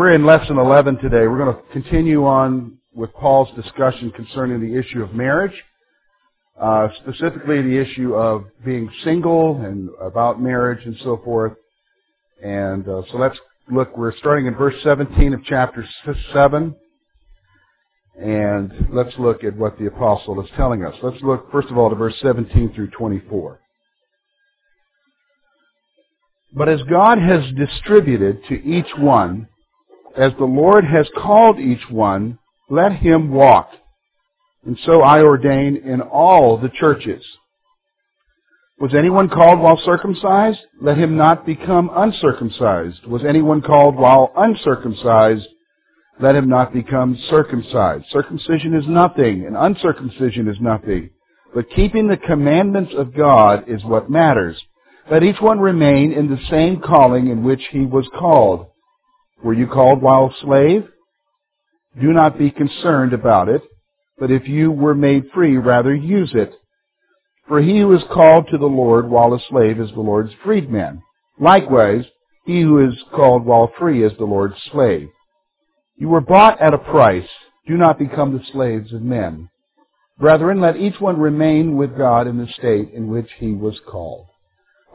We're in lesson 11 today. We're going to continue on with Paul's discussion concerning the issue of marriage, uh, specifically the issue of being single and about marriage and so forth. And uh, so let's look. We're starting in verse 17 of chapter 7. And let's look at what the apostle is telling us. Let's look, first of all, to verse 17 through 24. But as God has distributed to each one, as the Lord has called each one, let him walk. And so I ordain in all the churches. Was anyone called while circumcised? Let him not become uncircumcised. Was anyone called while uncircumcised? Let him not become circumcised. Circumcision is nothing, and uncircumcision is nothing. But keeping the commandments of God is what matters. Let each one remain in the same calling in which he was called. Were you called while a slave? Do not be concerned about it, but if you were made free, rather use it. For he who is called to the Lord while a slave is the Lord's freedman. Likewise, he who is called while free is the Lord's slave. You were bought at a price. Do not become the slaves of men. Brethren, let each one remain with God in the state in which he was called.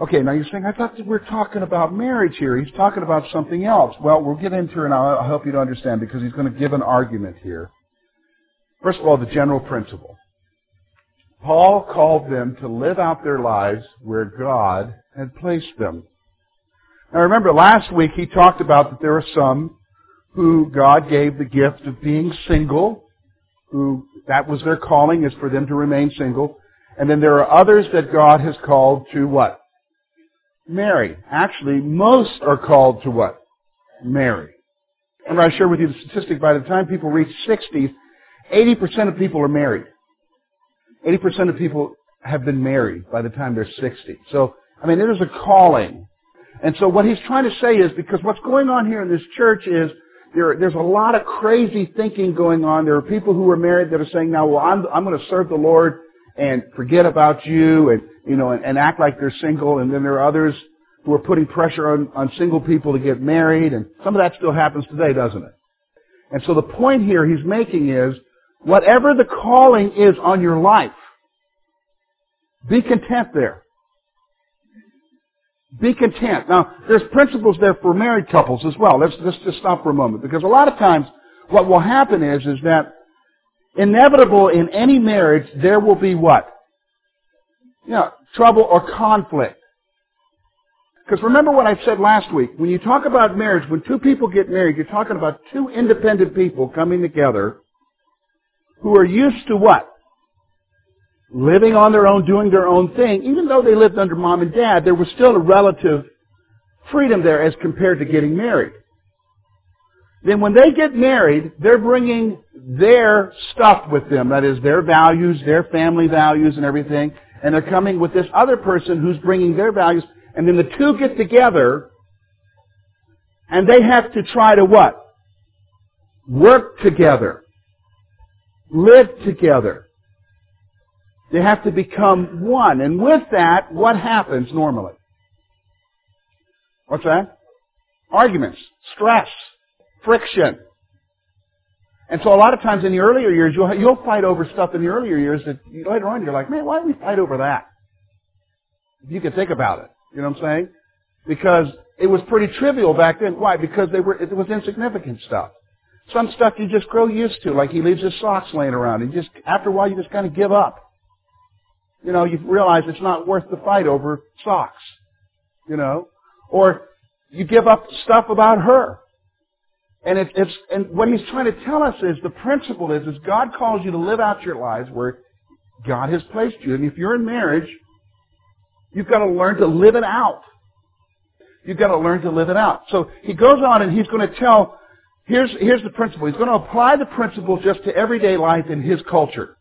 Okay, now you're saying, I thought that we're talking about marriage here. He's talking about something else. Well, we'll get into it and I'll help you to understand because he's going to give an argument here. First of all, the general principle. Paul called them to live out their lives where God had placed them. Now remember, last week he talked about that there are some who God gave the gift of being single, who that was their calling is for them to remain single. And then there are others that God has called to what? Marry. Actually, most are called to what? Marry. Remember I shared with you the statistic, by the time people reach 60, 80% of people are married. 80% of people have been married by the time they're 60. So, I mean, it is a calling. And so what he's trying to say is, because what's going on here in this church is, there, there's a lot of crazy thinking going on. There are people who are married that are saying, now, well, I'm, I'm going to serve the Lord and forget about you and, you know, and, and act like they're single. And then there are others who are putting pressure on, on single people to get married. And some of that still happens today, doesn't it? And so the point here he's making is, whatever the calling is on your life, be content there. Be content. Now, there's principles there for married couples as well. Let's, let's just stop for a moment. Because a lot of times, what will happen is, is that inevitable in any marriage, there will be what? You know, trouble or conflict. Because remember what I said last week. When you talk about marriage, when two people get married, you're talking about two independent people coming together who are used to what? Living on their own, doing their own thing. Even though they lived under mom and dad, there was still a relative freedom there as compared to getting married. Then when they get married, they're bringing their stuff with them. That is their values, their family values and everything. And they're coming with this other person who's bringing their values. And then the two get together and they have to try to what? Work together. Live together. They have to become one. And with that, what happens normally? What's that? Arguments, stress, friction. And so a lot of times in the earlier years, you'll, you'll fight over stuff in the earlier years that later on you're like, man, why do we fight over that? If you can think about it. You know what I'm saying? Because it was pretty trivial back then. Why? Because they were, it was insignificant stuff. Some stuff you just grow used to, like he leaves his socks laying around. And just, after a while you just kind of give up. You know, you realize it's not worth the fight over socks. You know? Or you give up stuff about her. And it, it's and what he's trying to tell us is the principle is is God calls you to live out your lives where God has placed you. And if you're in marriage, you've got to learn to live it out. You've got to learn to live it out. So he goes on and he's going to tell, here's, here's the principle. He's going to apply the principle just to everyday life in his culture.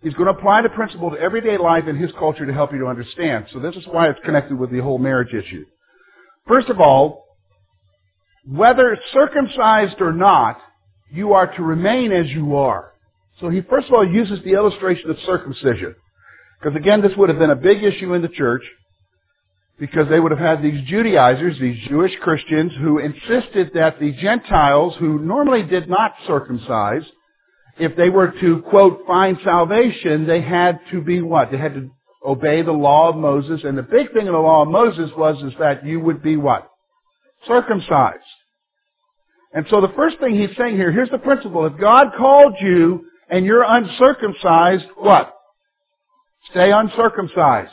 He's going to apply the principle to everyday life in his culture to help you to understand. So this is why it's connected with the whole marriage issue. First of all, whether circumcised or not, you are to remain as you are. So he first of all uses the illustration of circumcision. Because again, this would have been a big issue in the church. because they would have had these Judaizers, these Jewish Christians, who insisted that the Gentiles, who normally did not circumcise, if they were to, quote, find salvation, they had to be what? They had to obey the law of Moses. And the big thing in the law of Moses was is that you would be what? Circumcised. And so the first thing he's saying here, here's the principle. If God called you and you're uncircumcised, what? Stay uncircumcised.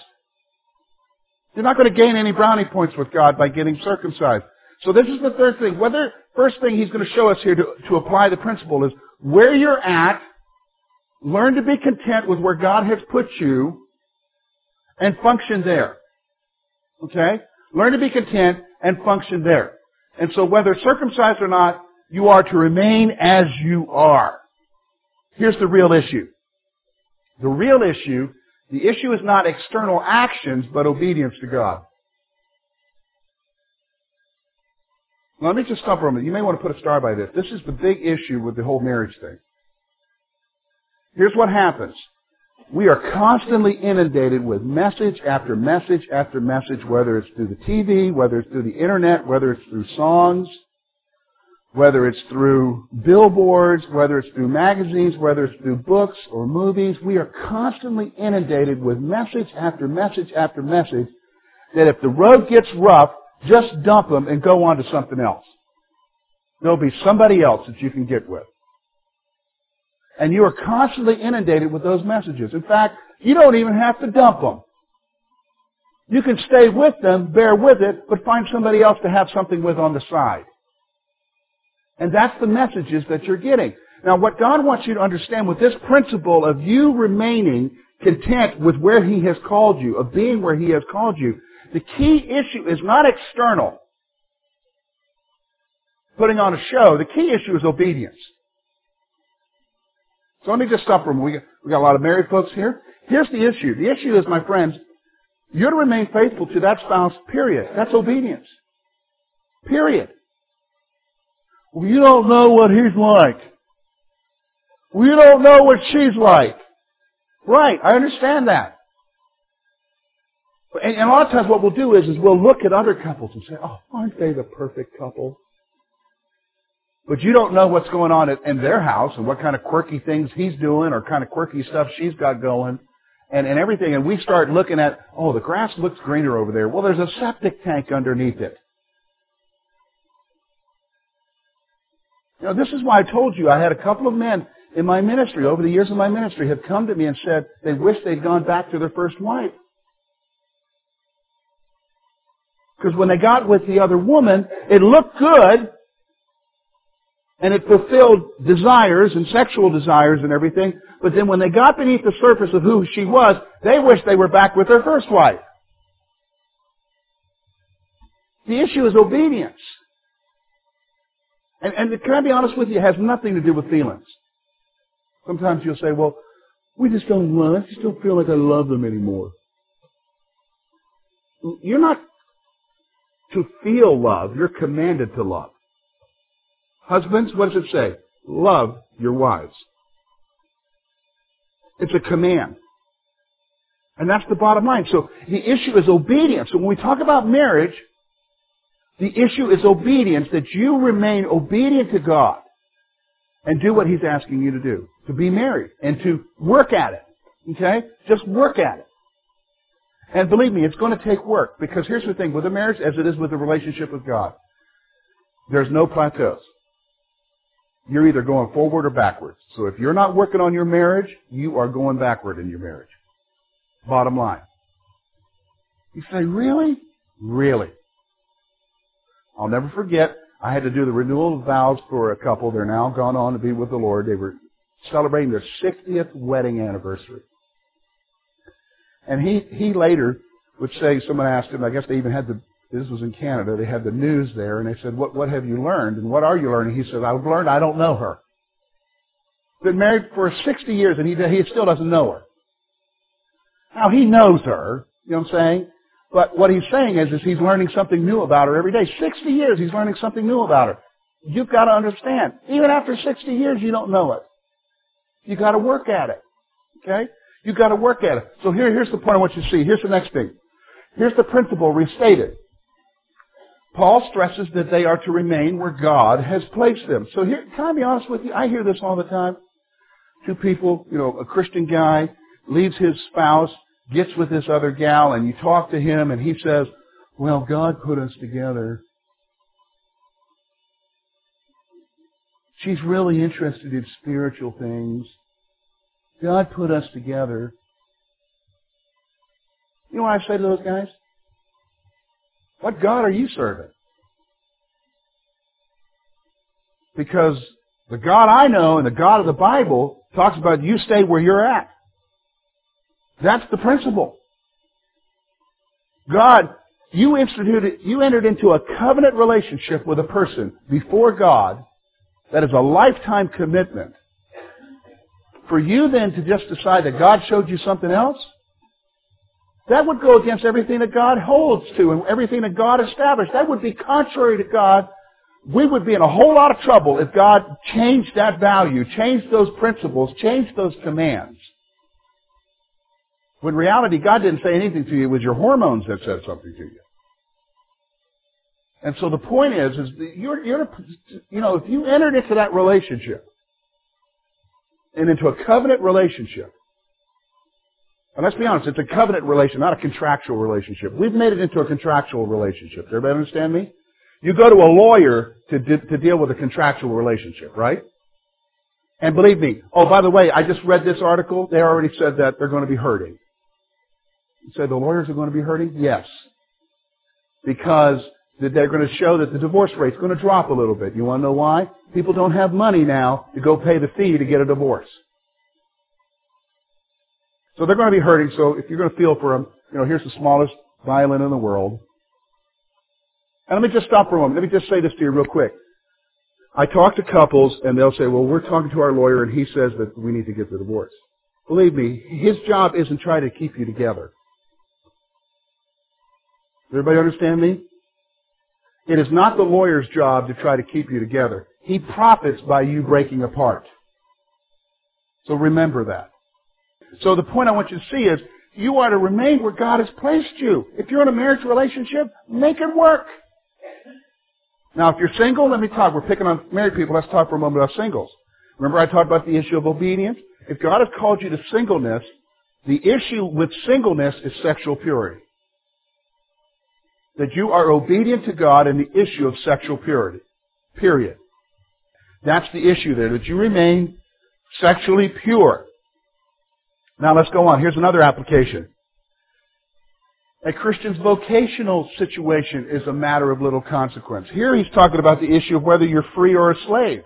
You're not going to gain any brownie points with God by getting circumcised. So this is the third thing. Whether, first thing he's going to show us here to, to apply the principle is where you're at, learn to be content with where God has put you, and function there. Okay? Learn to be content and function there. And so whether circumcised or not, you are to remain as you are. Here's the real issue. The real issue the issue is not external actions, but obedience to God. Let me just stop for a minute. You may want to put a star by this. This is the big issue with the whole marriage thing. Here's what happens. We are constantly inundated with message after message after message, whether it's through the TV, whether it's through the internet, whether it's through songs, whether it's through billboards, whether it's through magazines, whether it's through books or movies, we are constantly inundated with message after message after message that if the road gets rough, just dump them and go on to something else. There'll be somebody else that you can get with. And you are constantly inundated with those messages. In fact, you don't even have to dump them. You can stay with them, bear with it, but find somebody else to have something with on the side. And that's the messages that you're getting. Now what God wants you to understand with this principle of you remaining content with where He has called you, of being where He has called you, the key issue is not external. Putting on a show. The key issue is obedience. So let me just stop for a moment. We got, a lot of married folks here. Here's the issue. The issue is, my friends, you're to remain faithful to that spouse, period. That's obedience. Period. Well, you don't know what he's like. We don't know what she's like. Right, I understand that. And, and a lot of times what we'll do is, is we'll look at other couples and say, oh, aren't they the perfect couple? But you don't know what's going on in their house and what kind of quirky things he's doing or kind of quirky stuff she's got going and, and everything. And we start looking at, oh, the grass looks greener over there. Well, there's a septic tank underneath it. You know, this is why I told you I had a couple of men in my ministry, over the years of my ministry, have come to me and said they wish they'd gone back to their first wife. Because when they got with the other woman, it looked good, and it fulfilled desires and sexual desires and everything, but then when they got beneath the surface of who she was, they wished they were back with their first wife. The issue is obedience. And, and can I be honest with you, it has nothing to do with feelings. Sometimes you'll say, well, we just don't love, I just don't feel like I love them anymore. You're not to feel love, you're commanded to love. Husbands, what does it say? Love your wives. It's a command. And that's the bottom line. So the issue is obedience. So when we talk about marriage, the issue is obedience, that you remain obedient to God and do what He's asking you to do. To be married and to work at it. Okay? Just work at it. And believe me, it's going to take work because here's the thing with a marriage as it is with a relationship with God. There's no plateaus. You're either going forward or backwards. So if you're not working on your marriage, you are going backward in your marriage. Bottom line. You say, really? Really? I'll never forget, I had to do the renewal of vows for a couple. They're now gone on to be with the Lord. They were celebrating their 60th wedding anniversary. And he, he later would say, someone asked him, I guess they even had the, this was in Canada, they had the news there, and they said, what, what have you learned? And what are you learning? He said, I've learned I don't know her. Been married for 60 years and he, he still doesn't know her. Now he knows her, you know what I'm saying? But what he's saying is, is he's learning something new about her every day. 60 years, he's learning something new about her. You've got to understand. Even after 60 years, you don't know it. You've got to work at it. Okay? You've got to work at it. So here, here's the point I want you to see. Here's the next thing. Here's the principle restated. Paul stresses that they are to remain where God has placed them. So here, can I be honest with you? I hear this all the time. Two people, you know, a Christian guy leaves his spouse, gets with this other gal, and you talk to him, and he says, well, God put us together. She's really interested in spiritual things. God put us together. You know what I say to those guys? What God are you serving? Because the God I know and the God of the Bible talks about you stay where you're at. That's the principle. God, you instituted, you entered into a covenant relationship with a person before God that is a lifetime commitment. For you then to just decide that God showed you something else, that would go against everything that God holds to and everything that God established. That would be contrary to God. We would be in a whole lot of trouble if God changed that value, changed those principles, changed those commands. When reality, God didn't say anything to you. It was your hormones that said something to you. And so the point is, is you're, you're, you know, if you entered into that relationship and into a covenant relationship, and let's be honest, it's a covenant relationship, not a contractual relationship. We've made it into a contractual relationship. Everybody understand me? You go to a lawyer to, to deal with a contractual relationship, right? And believe me, oh, by the way, I just read this article. They already said that they're going to be hurting. You said the lawyers are going to be hurting? Yes. Because they're going to show that the divorce rate's going to drop a little bit. You want to know why? People don't have money now to go pay the fee to get a divorce. So they're going to be hurting. So if you're going to feel for them, you know, here's the smallest violin in the world. And let me just stop for a moment. Let me just say this to you real quick. I talk to couples and they'll say, well, we're talking to our lawyer and he says that we need to get the divorce. Believe me, his job isn't trying to keep you together. Everybody understand me? It is not the lawyer's job to try to keep you together. He profits by you breaking apart. So remember that. So the point I want you to see is you are to remain where God has placed you. If you're in a marriage relationship, make it work. Now, if you're single, let me talk. We're picking on married people. Let's talk for a moment about singles. Remember I talked about the issue of obedience? If God has called you to singleness, the issue with singleness is sexual purity. That you are obedient to God in the issue of sexual purity. Period. That's the issue there, that you remain sexually pure. Now let's go on. Here's another application. A Christian's vocational situation is a matter of little consequence. Here he's talking about the issue of whether you're free or a slave.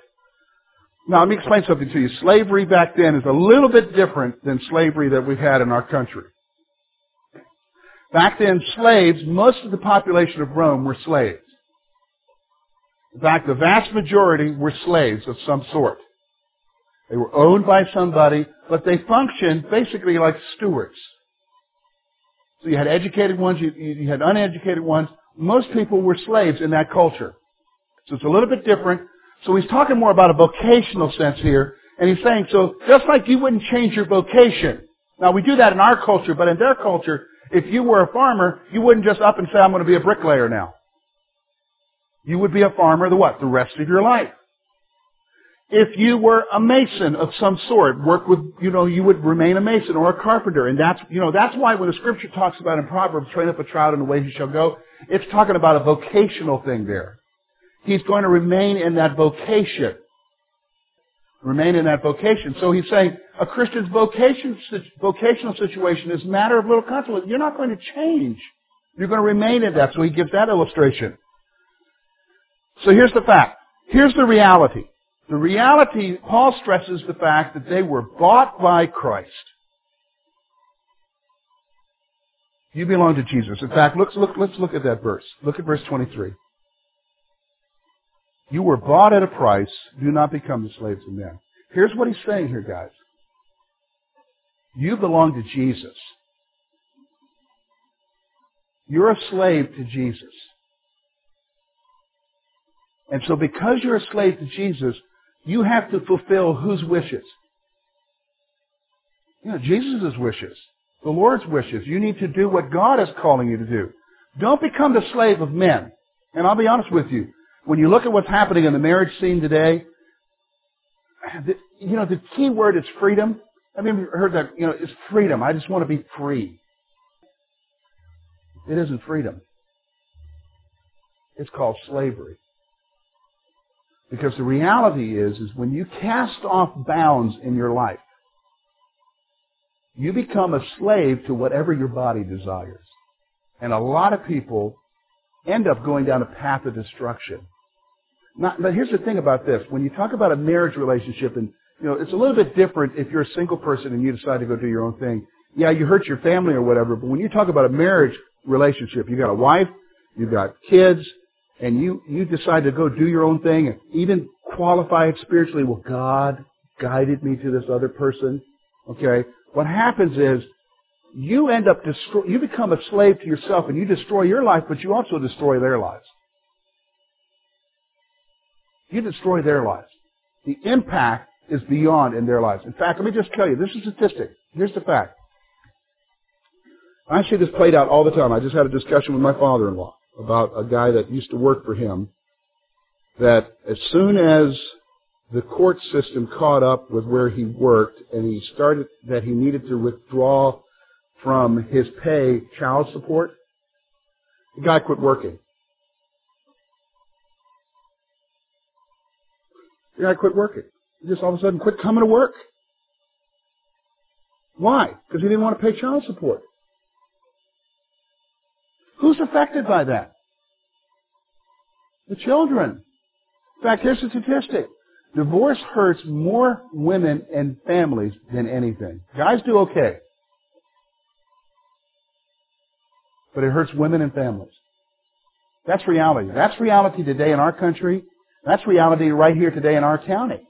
Now let me explain something to you. Slavery back then is a little bit different than slavery that we've had in our country. Back then, slaves, most of the population of Rome were slaves. In fact, the vast majority were slaves of some sort. They were owned by somebody, but they functioned basically like stewards. So you had educated ones, you, you had uneducated ones. Most people were slaves in that culture. So it's a little bit different. So he's talking more about a vocational sense here. And he's saying, so just like you wouldn't change your vocation. Now we do that in our culture, but in their culture, if you were a farmer, you wouldn't just up and say, I'm going to be a bricklayer now. You would be a farmer the what? The rest of your life. If you were a mason of some sort, work with, you know, you would remain a mason or a carpenter. And that's, you know, that's why when the scripture talks about in Proverbs, train up a child in the way he shall go, it's talking about a vocational thing there. He's going to remain in that vocation. Remain in that vocation. So he's saying a Christian's vocation, vocational situation is a matter of little consequence. You're not going to change. You're going to remain in that. So he gives that illustration. So here's the fact. Here's the reality. The reality, Paul stresses the fact that they were bought by Christ. You belong to Jesus. In fact, look, look, let's look at that verse. Look at verse 23. You were bought at a price. Do not become the slaves of men. Here's what he's saying here, guys. You belong to Jesus. You're a slave to Jesus. And so because you're a slave to Jesus, you have to fulfill whose wishes? You know, Jesus' wishes. the Lord's wishes. You need to do what God is calling you to do. Don't become the slave of men. And I'll be honest with you. When you look at what's happening in the marriage scene today, the, you know, the key word is freedom. I mean, you've heard that, you know, it's freedom. I just want to be free. It isn't freedom. It's called slavery. Because the reality is, is when you cast off bounds in your life, you become a slave to whatever your body desires. And a lot of people end up going down a path of destruction. Not, but here's the thing about this. When you talk about a marriage relationship, and you know, it's a little bit different if you're a single person and you decide to go do your own thing. Yeah, you hurt your family or whatever, but when you talk about a marriage relationship, you got a wife, you've got kids, and you, you decide to go do your own thing and even qualify it spiritually, well, God guided me to this other person. Okay? What happens is you end up you become a slave to yourself and you destroy your life, but you also destroy their lives. You destroy their lives. The impact is beyond in their lives. In fact, let me just tell you, this is a statistic. Here's the fact. I see this played out all the time. I just had a discussion with my father-in-law about a guy that used to work for him that as soon as the court system caught up with where he worked and he started that he needed to withdraw from his pay child support, the guy quit working. The guy quit working. He just all of a sudden quit coming to work. Why? Because he didn't want to pay child support. Who's affected by that? The children. In fact, here's a statistic. Divorce hurts more women and families than anything. Guys do okay. But it hurts women and families. That's reality. That's reality today in our country. That's reality right here today in our county.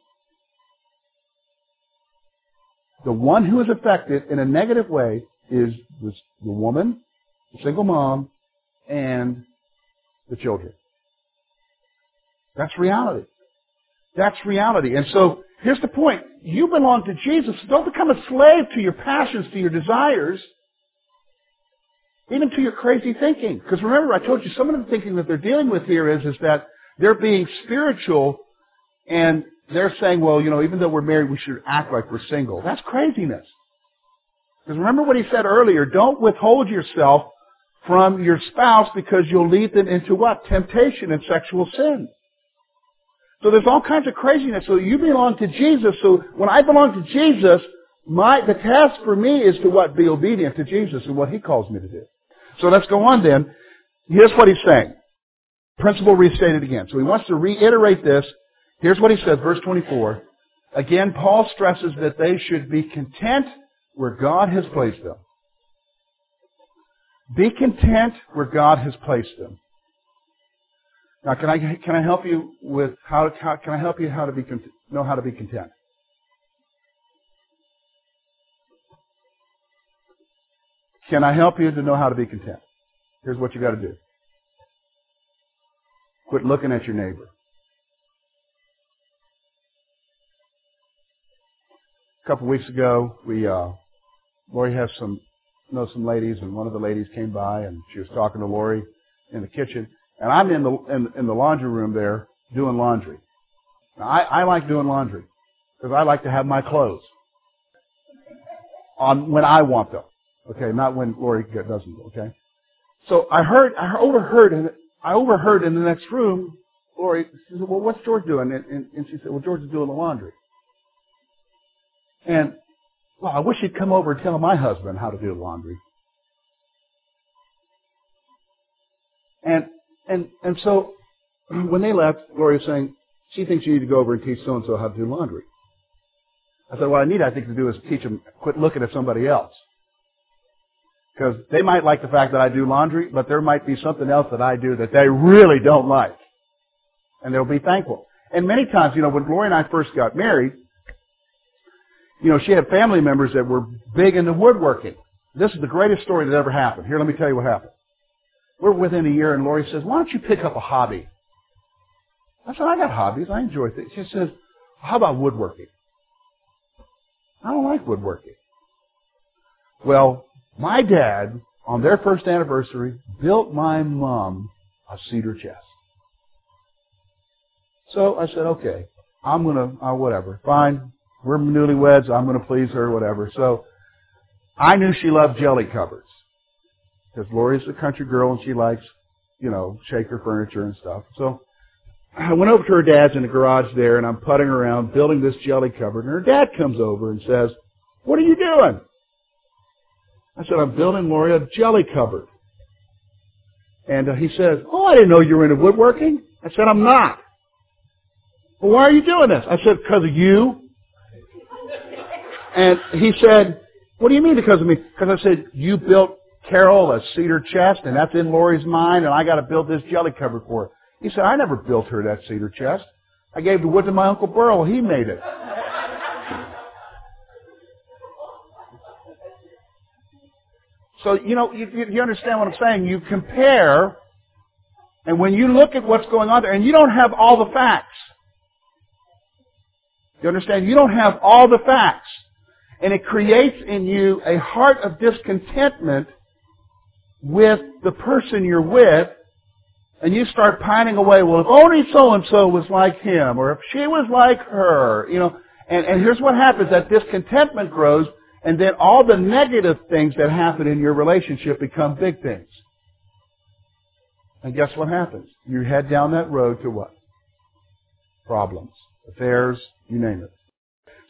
The one who is affected in a negative way is the woman, the single mom, and the children. That's reality. That's reality. And so, here's the point. You belong to Jesus. Don't become a slave to your passions, to your desires, even to your crazy thinking. Because remember, I told you some of the thinking that they're dealing with here is, is that they're being spiritual and they're saying, well, you know, even though we're married, we should act like we're single. That's craziness. Because remember what he said earlier, don't withhold yourself from your spouse because you'll lead them into what? Temptation and sexual sin. So there's all kinds of craziness. So you belong to Jesus. So when I belong to Jesus, my, the task for me is to what? Be obedient to Jesus and what He calls me to do. So let's go on then. Here's what He's saying. Principle restated again. So He wants to reiterate this. Here's what He says, verse 24. Again, Paul stresses that they should be content where God has placed them. Be content where God has placed them. Now, can I can I help you with how, how can I help you how to be know how to be content? Can I help you to know how to be content? Here's what you got to do. Quit looking at your neighbor. A couple weeks ago, we uh, Lori has some know some ladies, and one of the ladies came by, and she was talking to Lori in the kitchen, and I'm in the in, in the laundry room there doing laundry. Now, I, I like doing laundry because I like to have my clothes on when I want them. Okay, not when Lori doesn't. Okay, so I heard, I overheard, and I overheard in the next room. Lori she said, "Well, what's George doing?" And, and, and she said, "Well, George is doing the laundry." And well, I wish he'd come over and tell my husband how to do laundry. And and and so when they left, Gloria was saying, she thinks you need to go over and teach so and so how to do laundry. I said, what I need, I think, to do is teach them quit looking at somebody else. Because they might like the fact that I do laundry, but there might be something else that I do that they really don't like. And they'll be thankful. And many times, you know, when Gloria and I first got married, you know, she had family members that were big into woodworking. This is the greatest story that ever happened. Here, let me tell you what happened. We're within a year, and Lori says, "Why don't you pick up a hobby?" I said, "I got hobbies. I enjoy things." She says, "How about woodworking?" I don't like woodworking. Well, My dad, on their first anniversary, built my mom a cedar chest. So I said, okay, I'm gonna, uh, whatever, fine. We're newlyweds. I'm gonna please her, whatever. So I knew she loved jelly cupboards because Lori's a country girl and she likes, you know, shaker furniture and stuff. So I went over to her dad's in the garage there and I'm putting around building this jelly cupboard and her dad comes over and says, what are you doing? I said, I'm building Lori a jelly cupboard. And uh, he says, oh, I didn't know you were into woodworking. I said, I'm not. Well, why are you doing this? I said, because of you. And he said, what do you mean because of me? Because I said, you built Carol a cedar chest and that's in Lori's mind and I got to build this jelly cupboard for her. He said, I never built her that cedar chest. I gave the wood to my Uncle Burl. He made it. So, you know, you, you understand what I'm saying? You compare, and when you look at what's going on there, and you don't have all the facts. You understand? You don't have all the facts. And it creates in you a heart of discontentment with the person you're with, and you start pining away, well, if only so-and-so was like him, or if she was like her, you know, and, and here's what happens, that discontentment grows, and then all the negative things that happen in your relationship become big things. And guess what happens? You head down that road to what? Problems, affairs, you name it.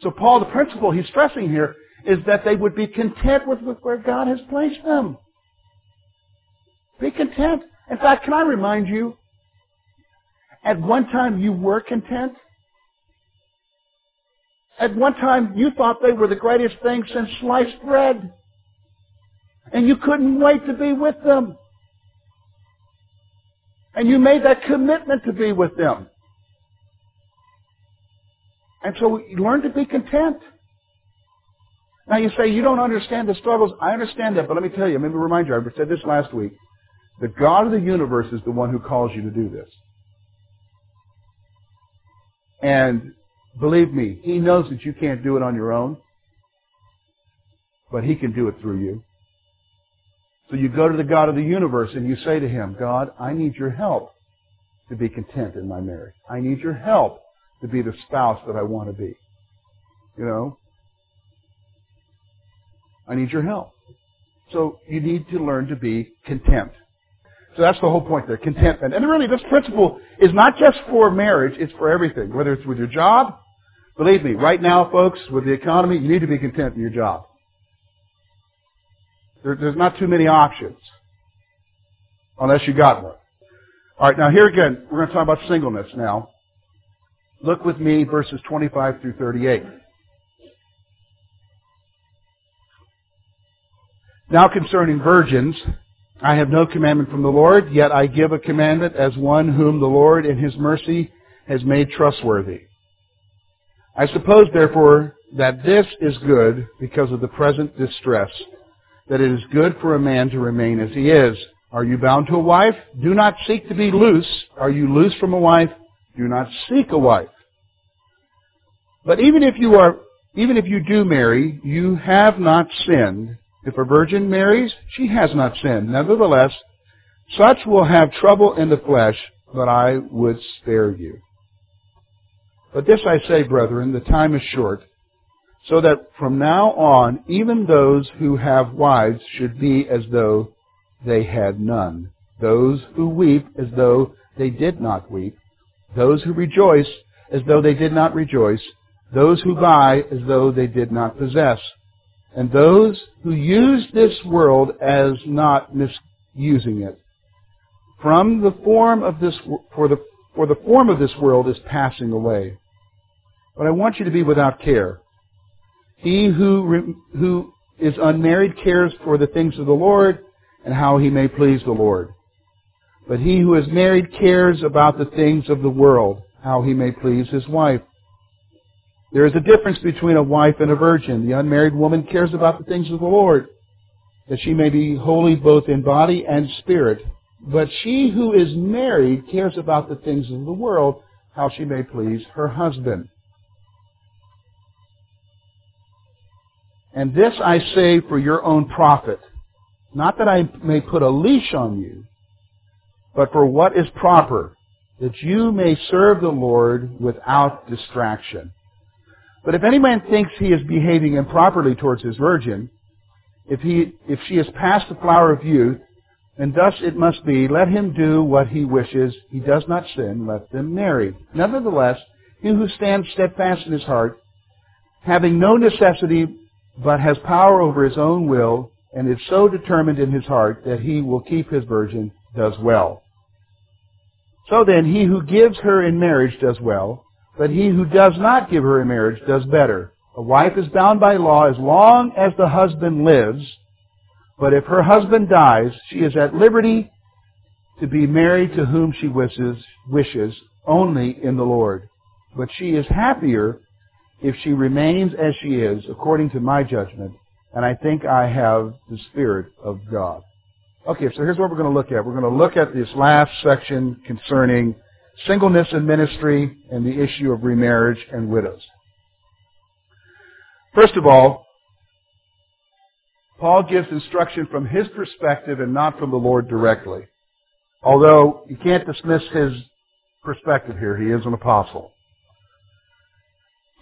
So Paul, the principle he's stressing here is that they would be content with, with where God has placed them. Be content. In fact, can I remind you, at one time you were content? At one time you thought they were the greatest thing since sliced bread. And you couldn't wait to be with them. And you made that commitment to be with them. And so learn to be content. Now you say you don't understand the struggles. I understand that, but let me tell you, let me remind you, I said this last week. The God of the universe is the one who calls you to do this. And believe me, He knows that you can't do it on your own, but He can do it through you. So you go to the God of the universe and you say to Him, God, I need your help to be content in my marriage. I need your help to be the spouse that I want to be. You know? I need your help. So you need to learn to be content. So that's the whole point there, contentment. And really, this principle is not just for marriage, it's for everything. Whether it's with your job, believe me, right now, folks, with the economy, you need to be content in your job. There, there's not too many options. Unless you got one. Alright, now here again, we're going to talk about singleness now. Look with me, verses 25 through 38. Now concerning virgins, I have no commandment from the Lord, yet I give a commandment as one whom the Lord in his mercy has made trustworthy. I suppose therefore that this is good because of the present distress, that it is good for a man to remain as he is. Are you bound to a wife? Do not seek to be loose. Are you loose from a wife? Do not seek a wife. But even if you are, even if you do marry, you have not sinned if a virgin marries, she has not sinned. Nevertheless, such will have trouble in the flesh, but I would spare you. But this I say, brethren, the time is short, so that from now on, even those who have wives should be as though they had none. Those who weep as though they did not weep. Those who rejoice as though they did not rejoice. Those who buy as though they did not possess and those who use this world as not misusing it. From the form of this, for the, for the form of this world is passing away. But I want you to be without care. He who, who is unmarried cares for the things of the Lord and how he may please the Lord. But he who is married cares about the things of the world, how he may please his wife. There is a difference between a wife and a virgin. The unmarried woman cares about the things of the Lord, that she may be holy both in body and spirit. But she who is married cares about the things of the world, how she may please her husband. And this I say for your own profit, not that I may put a leash on you, but for what is proper, that you may serve the Lord without distraction. But if any man thinks he is behaving improperly towards his virgin, if he, if she is past the flower of youth, and thus it must be, let him do what he wishes, he does not sin, let them marry. Nevertheless, he who stands steadfast in his heart, having no necessity, but has power over his own will, and is so determined in his heart that he will keep his virgin, does well. So then, he who gives her in marriage does well, but he who does not give her in marriage does better. A wife is bound by law as long as the husband lives, but if her husband dies, she is at liberty to be married to whom she wishes, wishes only in the Lord. But she is happier if she remains as she is, according to my judgment, and I think I have the Spirit of God. Okay, so here's what we're going to look at. We're going to look at this last section concerning singleness in ministry and the issue of remarriage and widows. First of all, Paul gives instruction from his perspective and not from the Lord directly. Although you can't dismiss his perspective here. He is an apostle.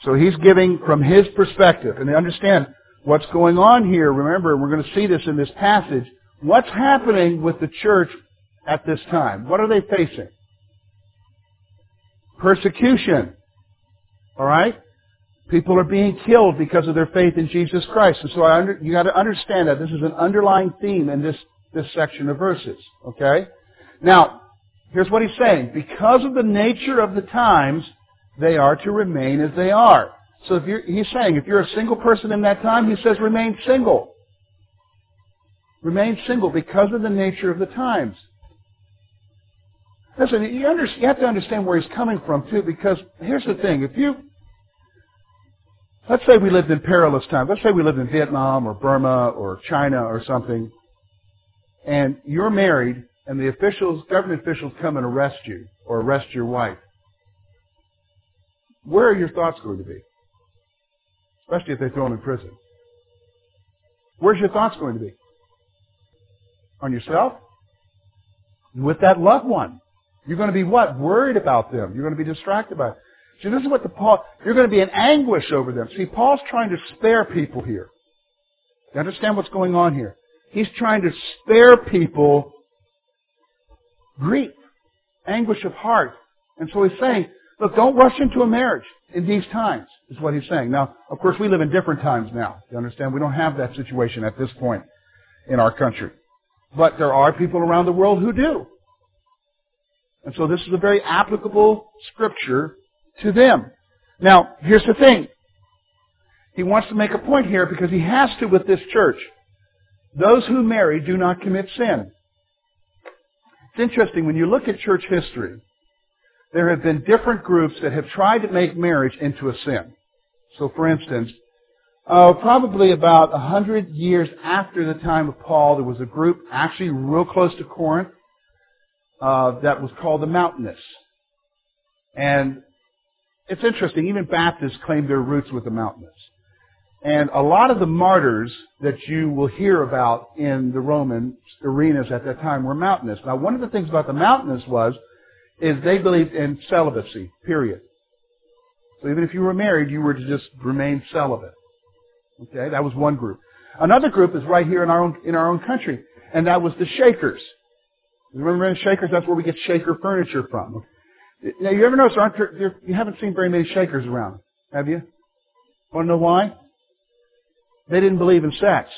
So he's giving from his perspective. And understand what's going on here. Remember, we're going to see this in this passage. What's happening with the church at this time? What are they facing? Persecution. All right? People are being killed because of their faith in Jesus Christ. And so under, you got to understand that this is an underlying theme in this, this section of verses. Okay? Now, here's what he's saying. Because of the nature of the times, they are to remain as they are. So if you're, he's saying, if you're a single person in that time, he says remain single. Remain single because of the nature of the times. Listen, you, under, you have to understand where he's coming from too, because here's the thing. If you, let's say we lived in perilous times. Let's say we lived in Vietnam or Burma or China or something, and you're married, and the officials, government officials come and arrest you or arrest your wife. Where are your thoughts going to be? Especially if they throw them in prison. Where's your thoughts going to be? On yourself? With that loved one. You're going to be what? Worried about them. You're going to be distracted by it. See, this is what the Paul, you're going to be in anguish over them. See, Paul's trying to spare people here. You understand what's going on here? He's trying to spare people grief, anguish of heart. And so he's saying, look, don't rush into a marriage in these times, is what he's saying. Now, of course, we live in different times now. You understand? We don't have that situation at this point in our country. But there are people around the world who do. And so this is a very applicable scripture to them. Now, here's the thing. He wants to make a point here because he has to with this church. Those who marry do not commit sin. It's interesting, when you look at church history, there have been different groups that have tried to make marriage into a sin. So for instance, uh, probably about a hundred years after the time of Paul, there was a group actually real close to Corinth uh, that was called the Montanists. And it's interesting, even Baptists claim their roots with the Montanists. And a lot of the martyrs that you will hear about in the Roman arenas at that time were Montanists. Now, one of the things about the Montanists was, is they believed in celibacy, period. So even if you were married, you were to just remain celibate. Okay, that was one group. Another group is right here in our own, in our own country, and that was the Shakers. Remember the Shakers? That's where we get Shaker furniture from. Now, you ever notice aren't there, you haven't seen very many Shakers around, have you? Want to know why? They didn't believe in sex.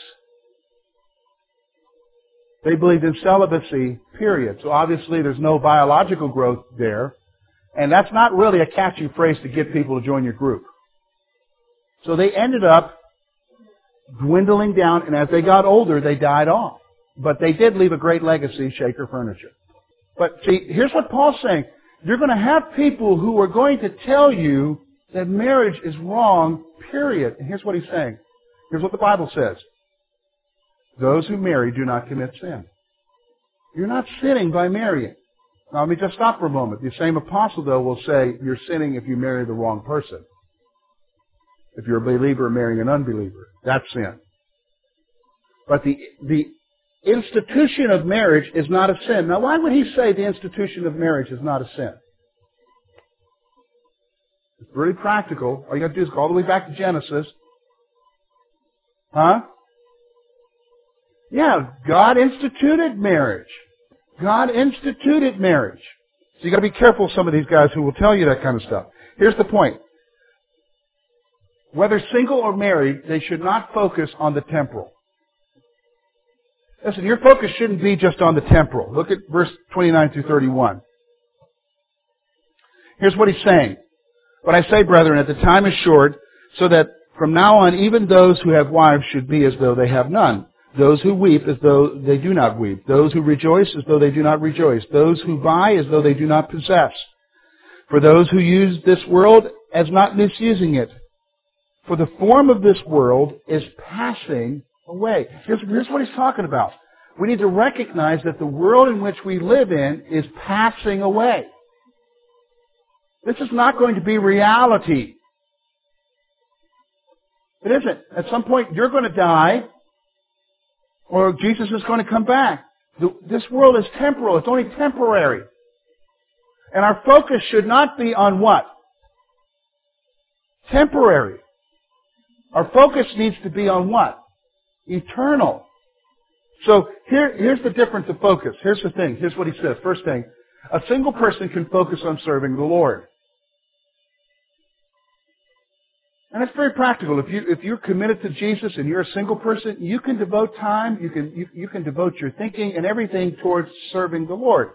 They believed in celibacy, period. So obviously there's no biological growth there. And that's not really a catchy phrase to get people to join your group. So they ended up dwindling down, and as they got older, they died off. But they did leave a great legacy, Shaker Furniture. But see, here's what Paul's saying. You're going to have people who are going to tell you that marriage is wrong, period. And here's what he's saying. Here's what the Bible says. Those who marry do not commit sin. You're not sinning by marrying. Now let me just stop for a moment. The same apostle, though, will say you're sinning if you marry the wrong person. If you're a believer marrying an unbeliever, that's sin. But the, the institution of marriage is not a sin. Now, why would he say the institution of marriage is not a sin? It's really practical. All you got to do is go all the way back to Genesis. Huh? Yeah, God instituted marriage. God instituted marriage. So you got to be careful of some of these guys who will tell you that kind of stuff. Here's the point. Whether single or married, they should not focus on the temporal. Listen, your focus shouldn't be just on the temporal. Look at verse 29 through 31. Here's what he's saying. But I say, brethren, that the time is short, so that from now on even those who have wives should be as though they have none. Those who weep as though they do not weep. Those who rejoice as though they do not rejoice. Those who buy as though they do not possess. For those who use this world as not misusing it. For the form of this world is passing away. Here's, here's what he's talking about. We need to recognize that the world in which we live in is passing away. This is not going to be reality. It isn't. At some point, you're going to die, or Jesus is going to come back. This world is temporal. It's only temporary. And our focus should not be on what? Temporary. Our focus needs to be on what? Eternal. So here, here's the difference of focus. Here's the thing. Here's what he says. First thing, a single person can focus on serving the Lord. And it's very practical. If you if you're committed to Jesus and you're a single person, you can devote time, you can you, you can devote your thinking and everything towards serving the Lord.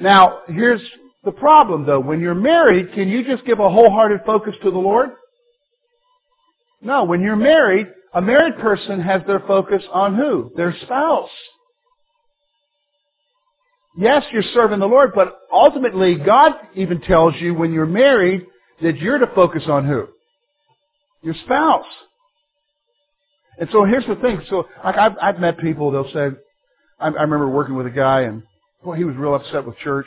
Now, here's the problem though. When you're married, can you just give a wholehearted focus to the Lord? No, when you're married, a married person has their focus on who? Their spouse. Yes, you're serving the Lord, but ultimately God even tells you when you're married that you're to focus on who? Your spouse. And so here's the thing. So like I've, I've met people, they'll say, I, I remember working with a guy and boy, he was real upset with church.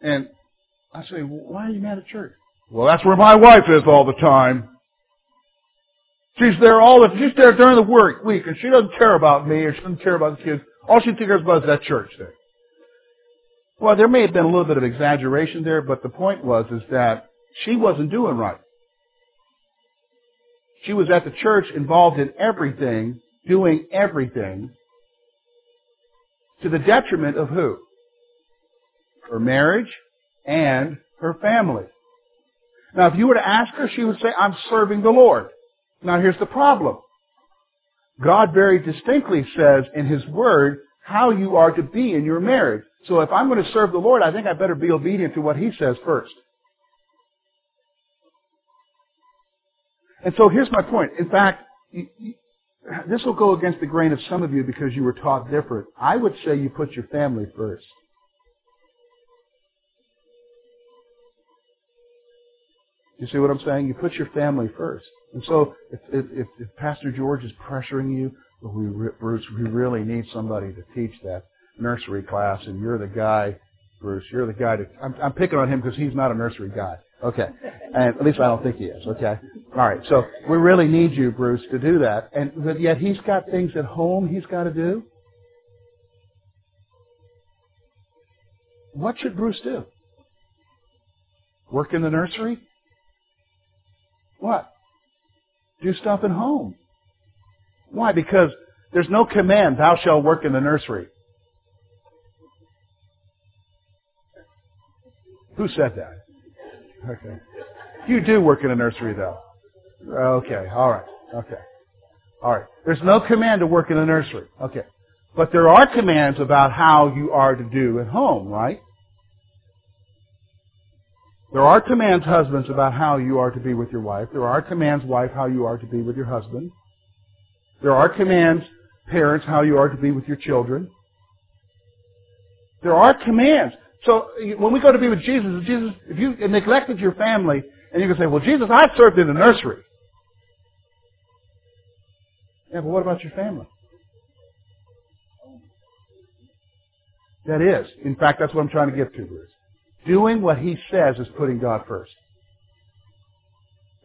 And I say, why are you mad at church? Well, that's where my wife is all the time. She's there all the, she's there during the work week and she doesn't care about me or she doesn't care about the kids. All she cares about is that church there. Well, there may have been a little bit of exaggeration there, but the point was is that she wasn't doing right. She was at the church involved in everything, doing everything, to the detriment of who? Her marriage and her family. Now, if you were to ask her, she would say, I'm serving the Lord. Now, here's the problem. God very distinctly says in His Word how you are to be in your marriage. So if I'm going to serve the Lord, I think I better be obedient to what He says first. And so here's my point. In fact, this will go against the grain of some of you because you were taught different. I would say you put your family first. You see what I'm saying? You put your family first. And so if, if, if Pastor George is pressuring you, well, we, Bruce, we really need somebody to teach that nursery class, and you're the guy, Bruce, you're the guy to, I'm, I'm picking on him because he's not a nursery guy. Okay. And at least I don't think he is. Okay. All right. So we really need you, Bruce, to do that. And but yet he's got things at home he's got to do. What should Bruce do? Work in the nursery? What? Do stuff at home. Why? Because there's no command, thou shalt work in the nursery. Who said that? Okay. You do work in a nursery, though. Okay. All right. Okay. All right. There's no command to work in a nursery. Okay. But there are commands about how you are to do at home, right? There are commands, husbands, about how you are to be with your wife. There are commands, wife, how you are to be with your husband. There are commands, parents, how you are to be with your children. There are commands. So when we go to be with Jesus, Jesus, if you neglected your family, and you can say, well, Jesus, I served in the nursery. Yeah, but what about your family? That is. In fact, that's what I'm trying to get to, Bruce. Doing what he says is putting God first.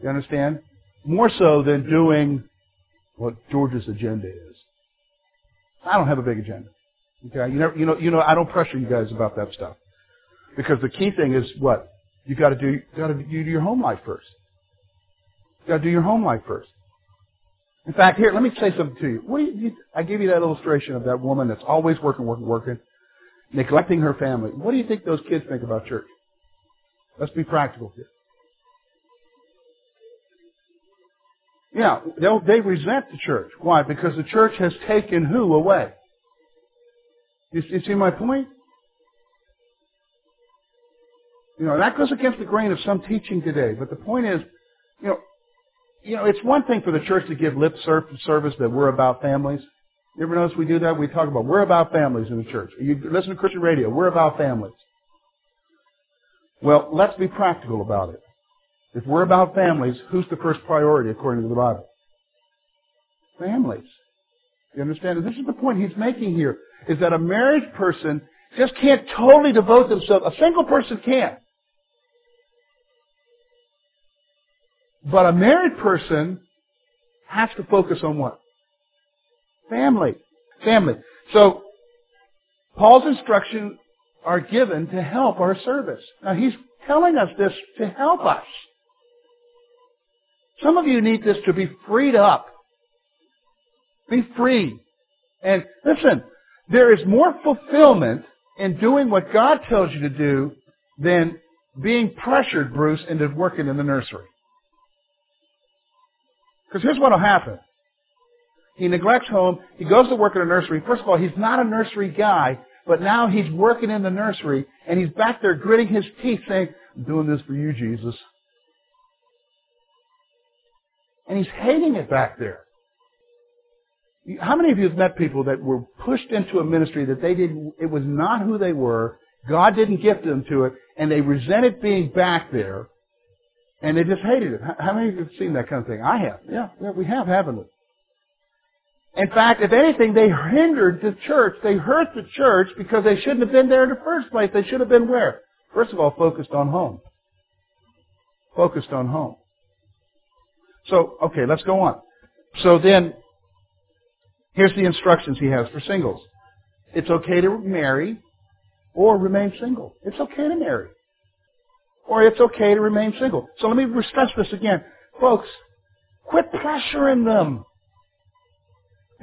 You understand? More so than doing what George's agenda is. I don't have a big agenda. Okay, you know, you know, you know, I don't pressure you guys about that stuff because the key thing is what you got to do. You got to do your home life first. You got to do your home life first. In fact, here, let me say something to you. What do you, you, I gave you that illustration of that woman that's always working, working, working, neglecting her family. What do you think those kids think about church? Let's be practical here. Yeah, they resent the church. Why? Because the church has taken who away? You, you see my point? You know, that goes against the grain of some teaching today. But the point is, you know, you know, it's one thing for the church to give lip service that we're about families. You ever notice we do that? We talk about we're about families in the church. You listen to Christian radio, we're about families. Well, let's be practical about it. If we're about families, who's the first priority according to the Bible? Families. You understand? And this is the point he's making here, is that a married person just can't totally devote themselves. A single person can't. But a married person has to focus on what? Family. Family. So, Paul's instructions are given to help our service. Now, he's telling us this to help us. Some of you need this to be freed up. Be free. And listen, there is more fulfillment in doing what God tells you to do than being pressured, Bruce, into working in the nursery. Because here's what will happen. He neglects home. He goes to work in a nursery. First of all, he's not a nursery guy, but now he's working in the nursery and he's back there gritting his teeth saying, I'm doing this for you, Jesus. And he's hating it back there. How many of you have met people that were pushed into a ministry that they didn't, it was not who they were, God didn't gift them to it, and they resented being back there, and they just hated it. How many of you have seen that kind of thing? I have. Yeah, yeah we have, haven't we? In fact, if anything, they hindered the church. They hurt the church because they shouldn't have been there in the first place. They should have been where? First of all, focused on home. Focused on home. So, okay, let's go on. So then, here's the instructions he has for singles. It's okay to marry or remain single. It's okay to marry. Or it's okay to remain single. So let me stress this again. Folks, quit pressuring them.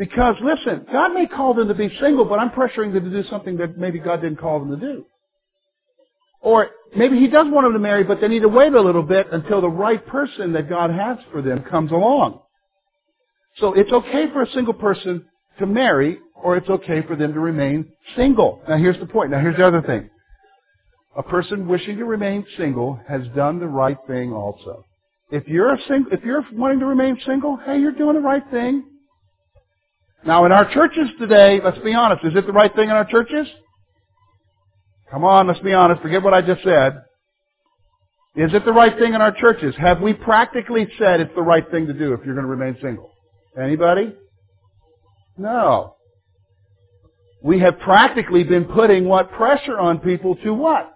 Because listen, God may call them to be single, but I'm pressuring them to do something that maybe God didn't call them to do. Or maybe he does want them to marry, but they need to wait a little bit until the right person that God has for them comes along. So it's okay for a single person to marry, or it's okay for them to remain single. Now here's the point. Now here's the other thing. A person wishing to remain single has done the right thing also. If you're a sing- if you're wanting to remain single, hey, you're doing the right thing. Now in our churches today, let's be honest, is it the right thing in our churches? Come on, let's be honest. Forget what I just said. Is it the right thing in our churches? Have we practically said it's the right thing to do if you're going to remain single? Anybody? No. We have practically been putting what pressure on people to what?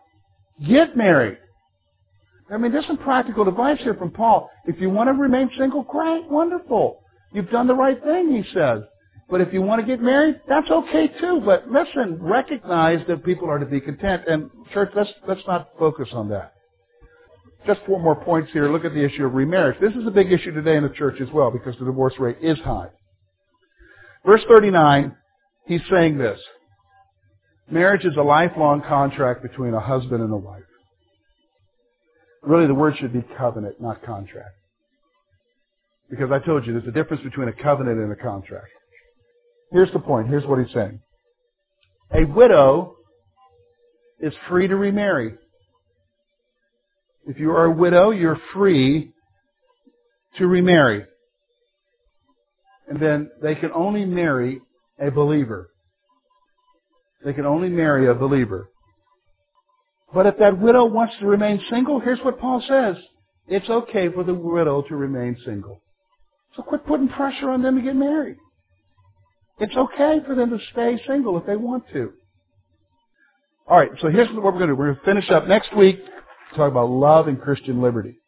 Get married. I mean, there's some practical advice here from Paul. If you want to remain single, great, wonderful. You've done the right thing, he says. But if you want to get married, that's okay too. But listen, recognize that people are to be content. And church, let's, let's not focus on that. Just four more points here. Look at the issue of remarriage. This is a big issue today in the church as well because the divorce rate is high. Verse 39, he's saying this. Marriage is a lifelong contract between a husband and a wife. Really, the word should be covenant, not contract. Because I told you, there's a difference between a covenant and a contract. Here's the point. Here's what he's saying. A widow is free to remarry. If you are a widow, you're free to remarry. And then they can only marry a believer. They can only marry a believer. But if that widow wants to remain single, here's what Paul says. It's okay for the widow to remain single. So quit putting pressure on them to get married. It's okay for them to stay single if they want to. All right, so here's what we're going to do. We're going to finish up next week, talk about love and Christian liberty.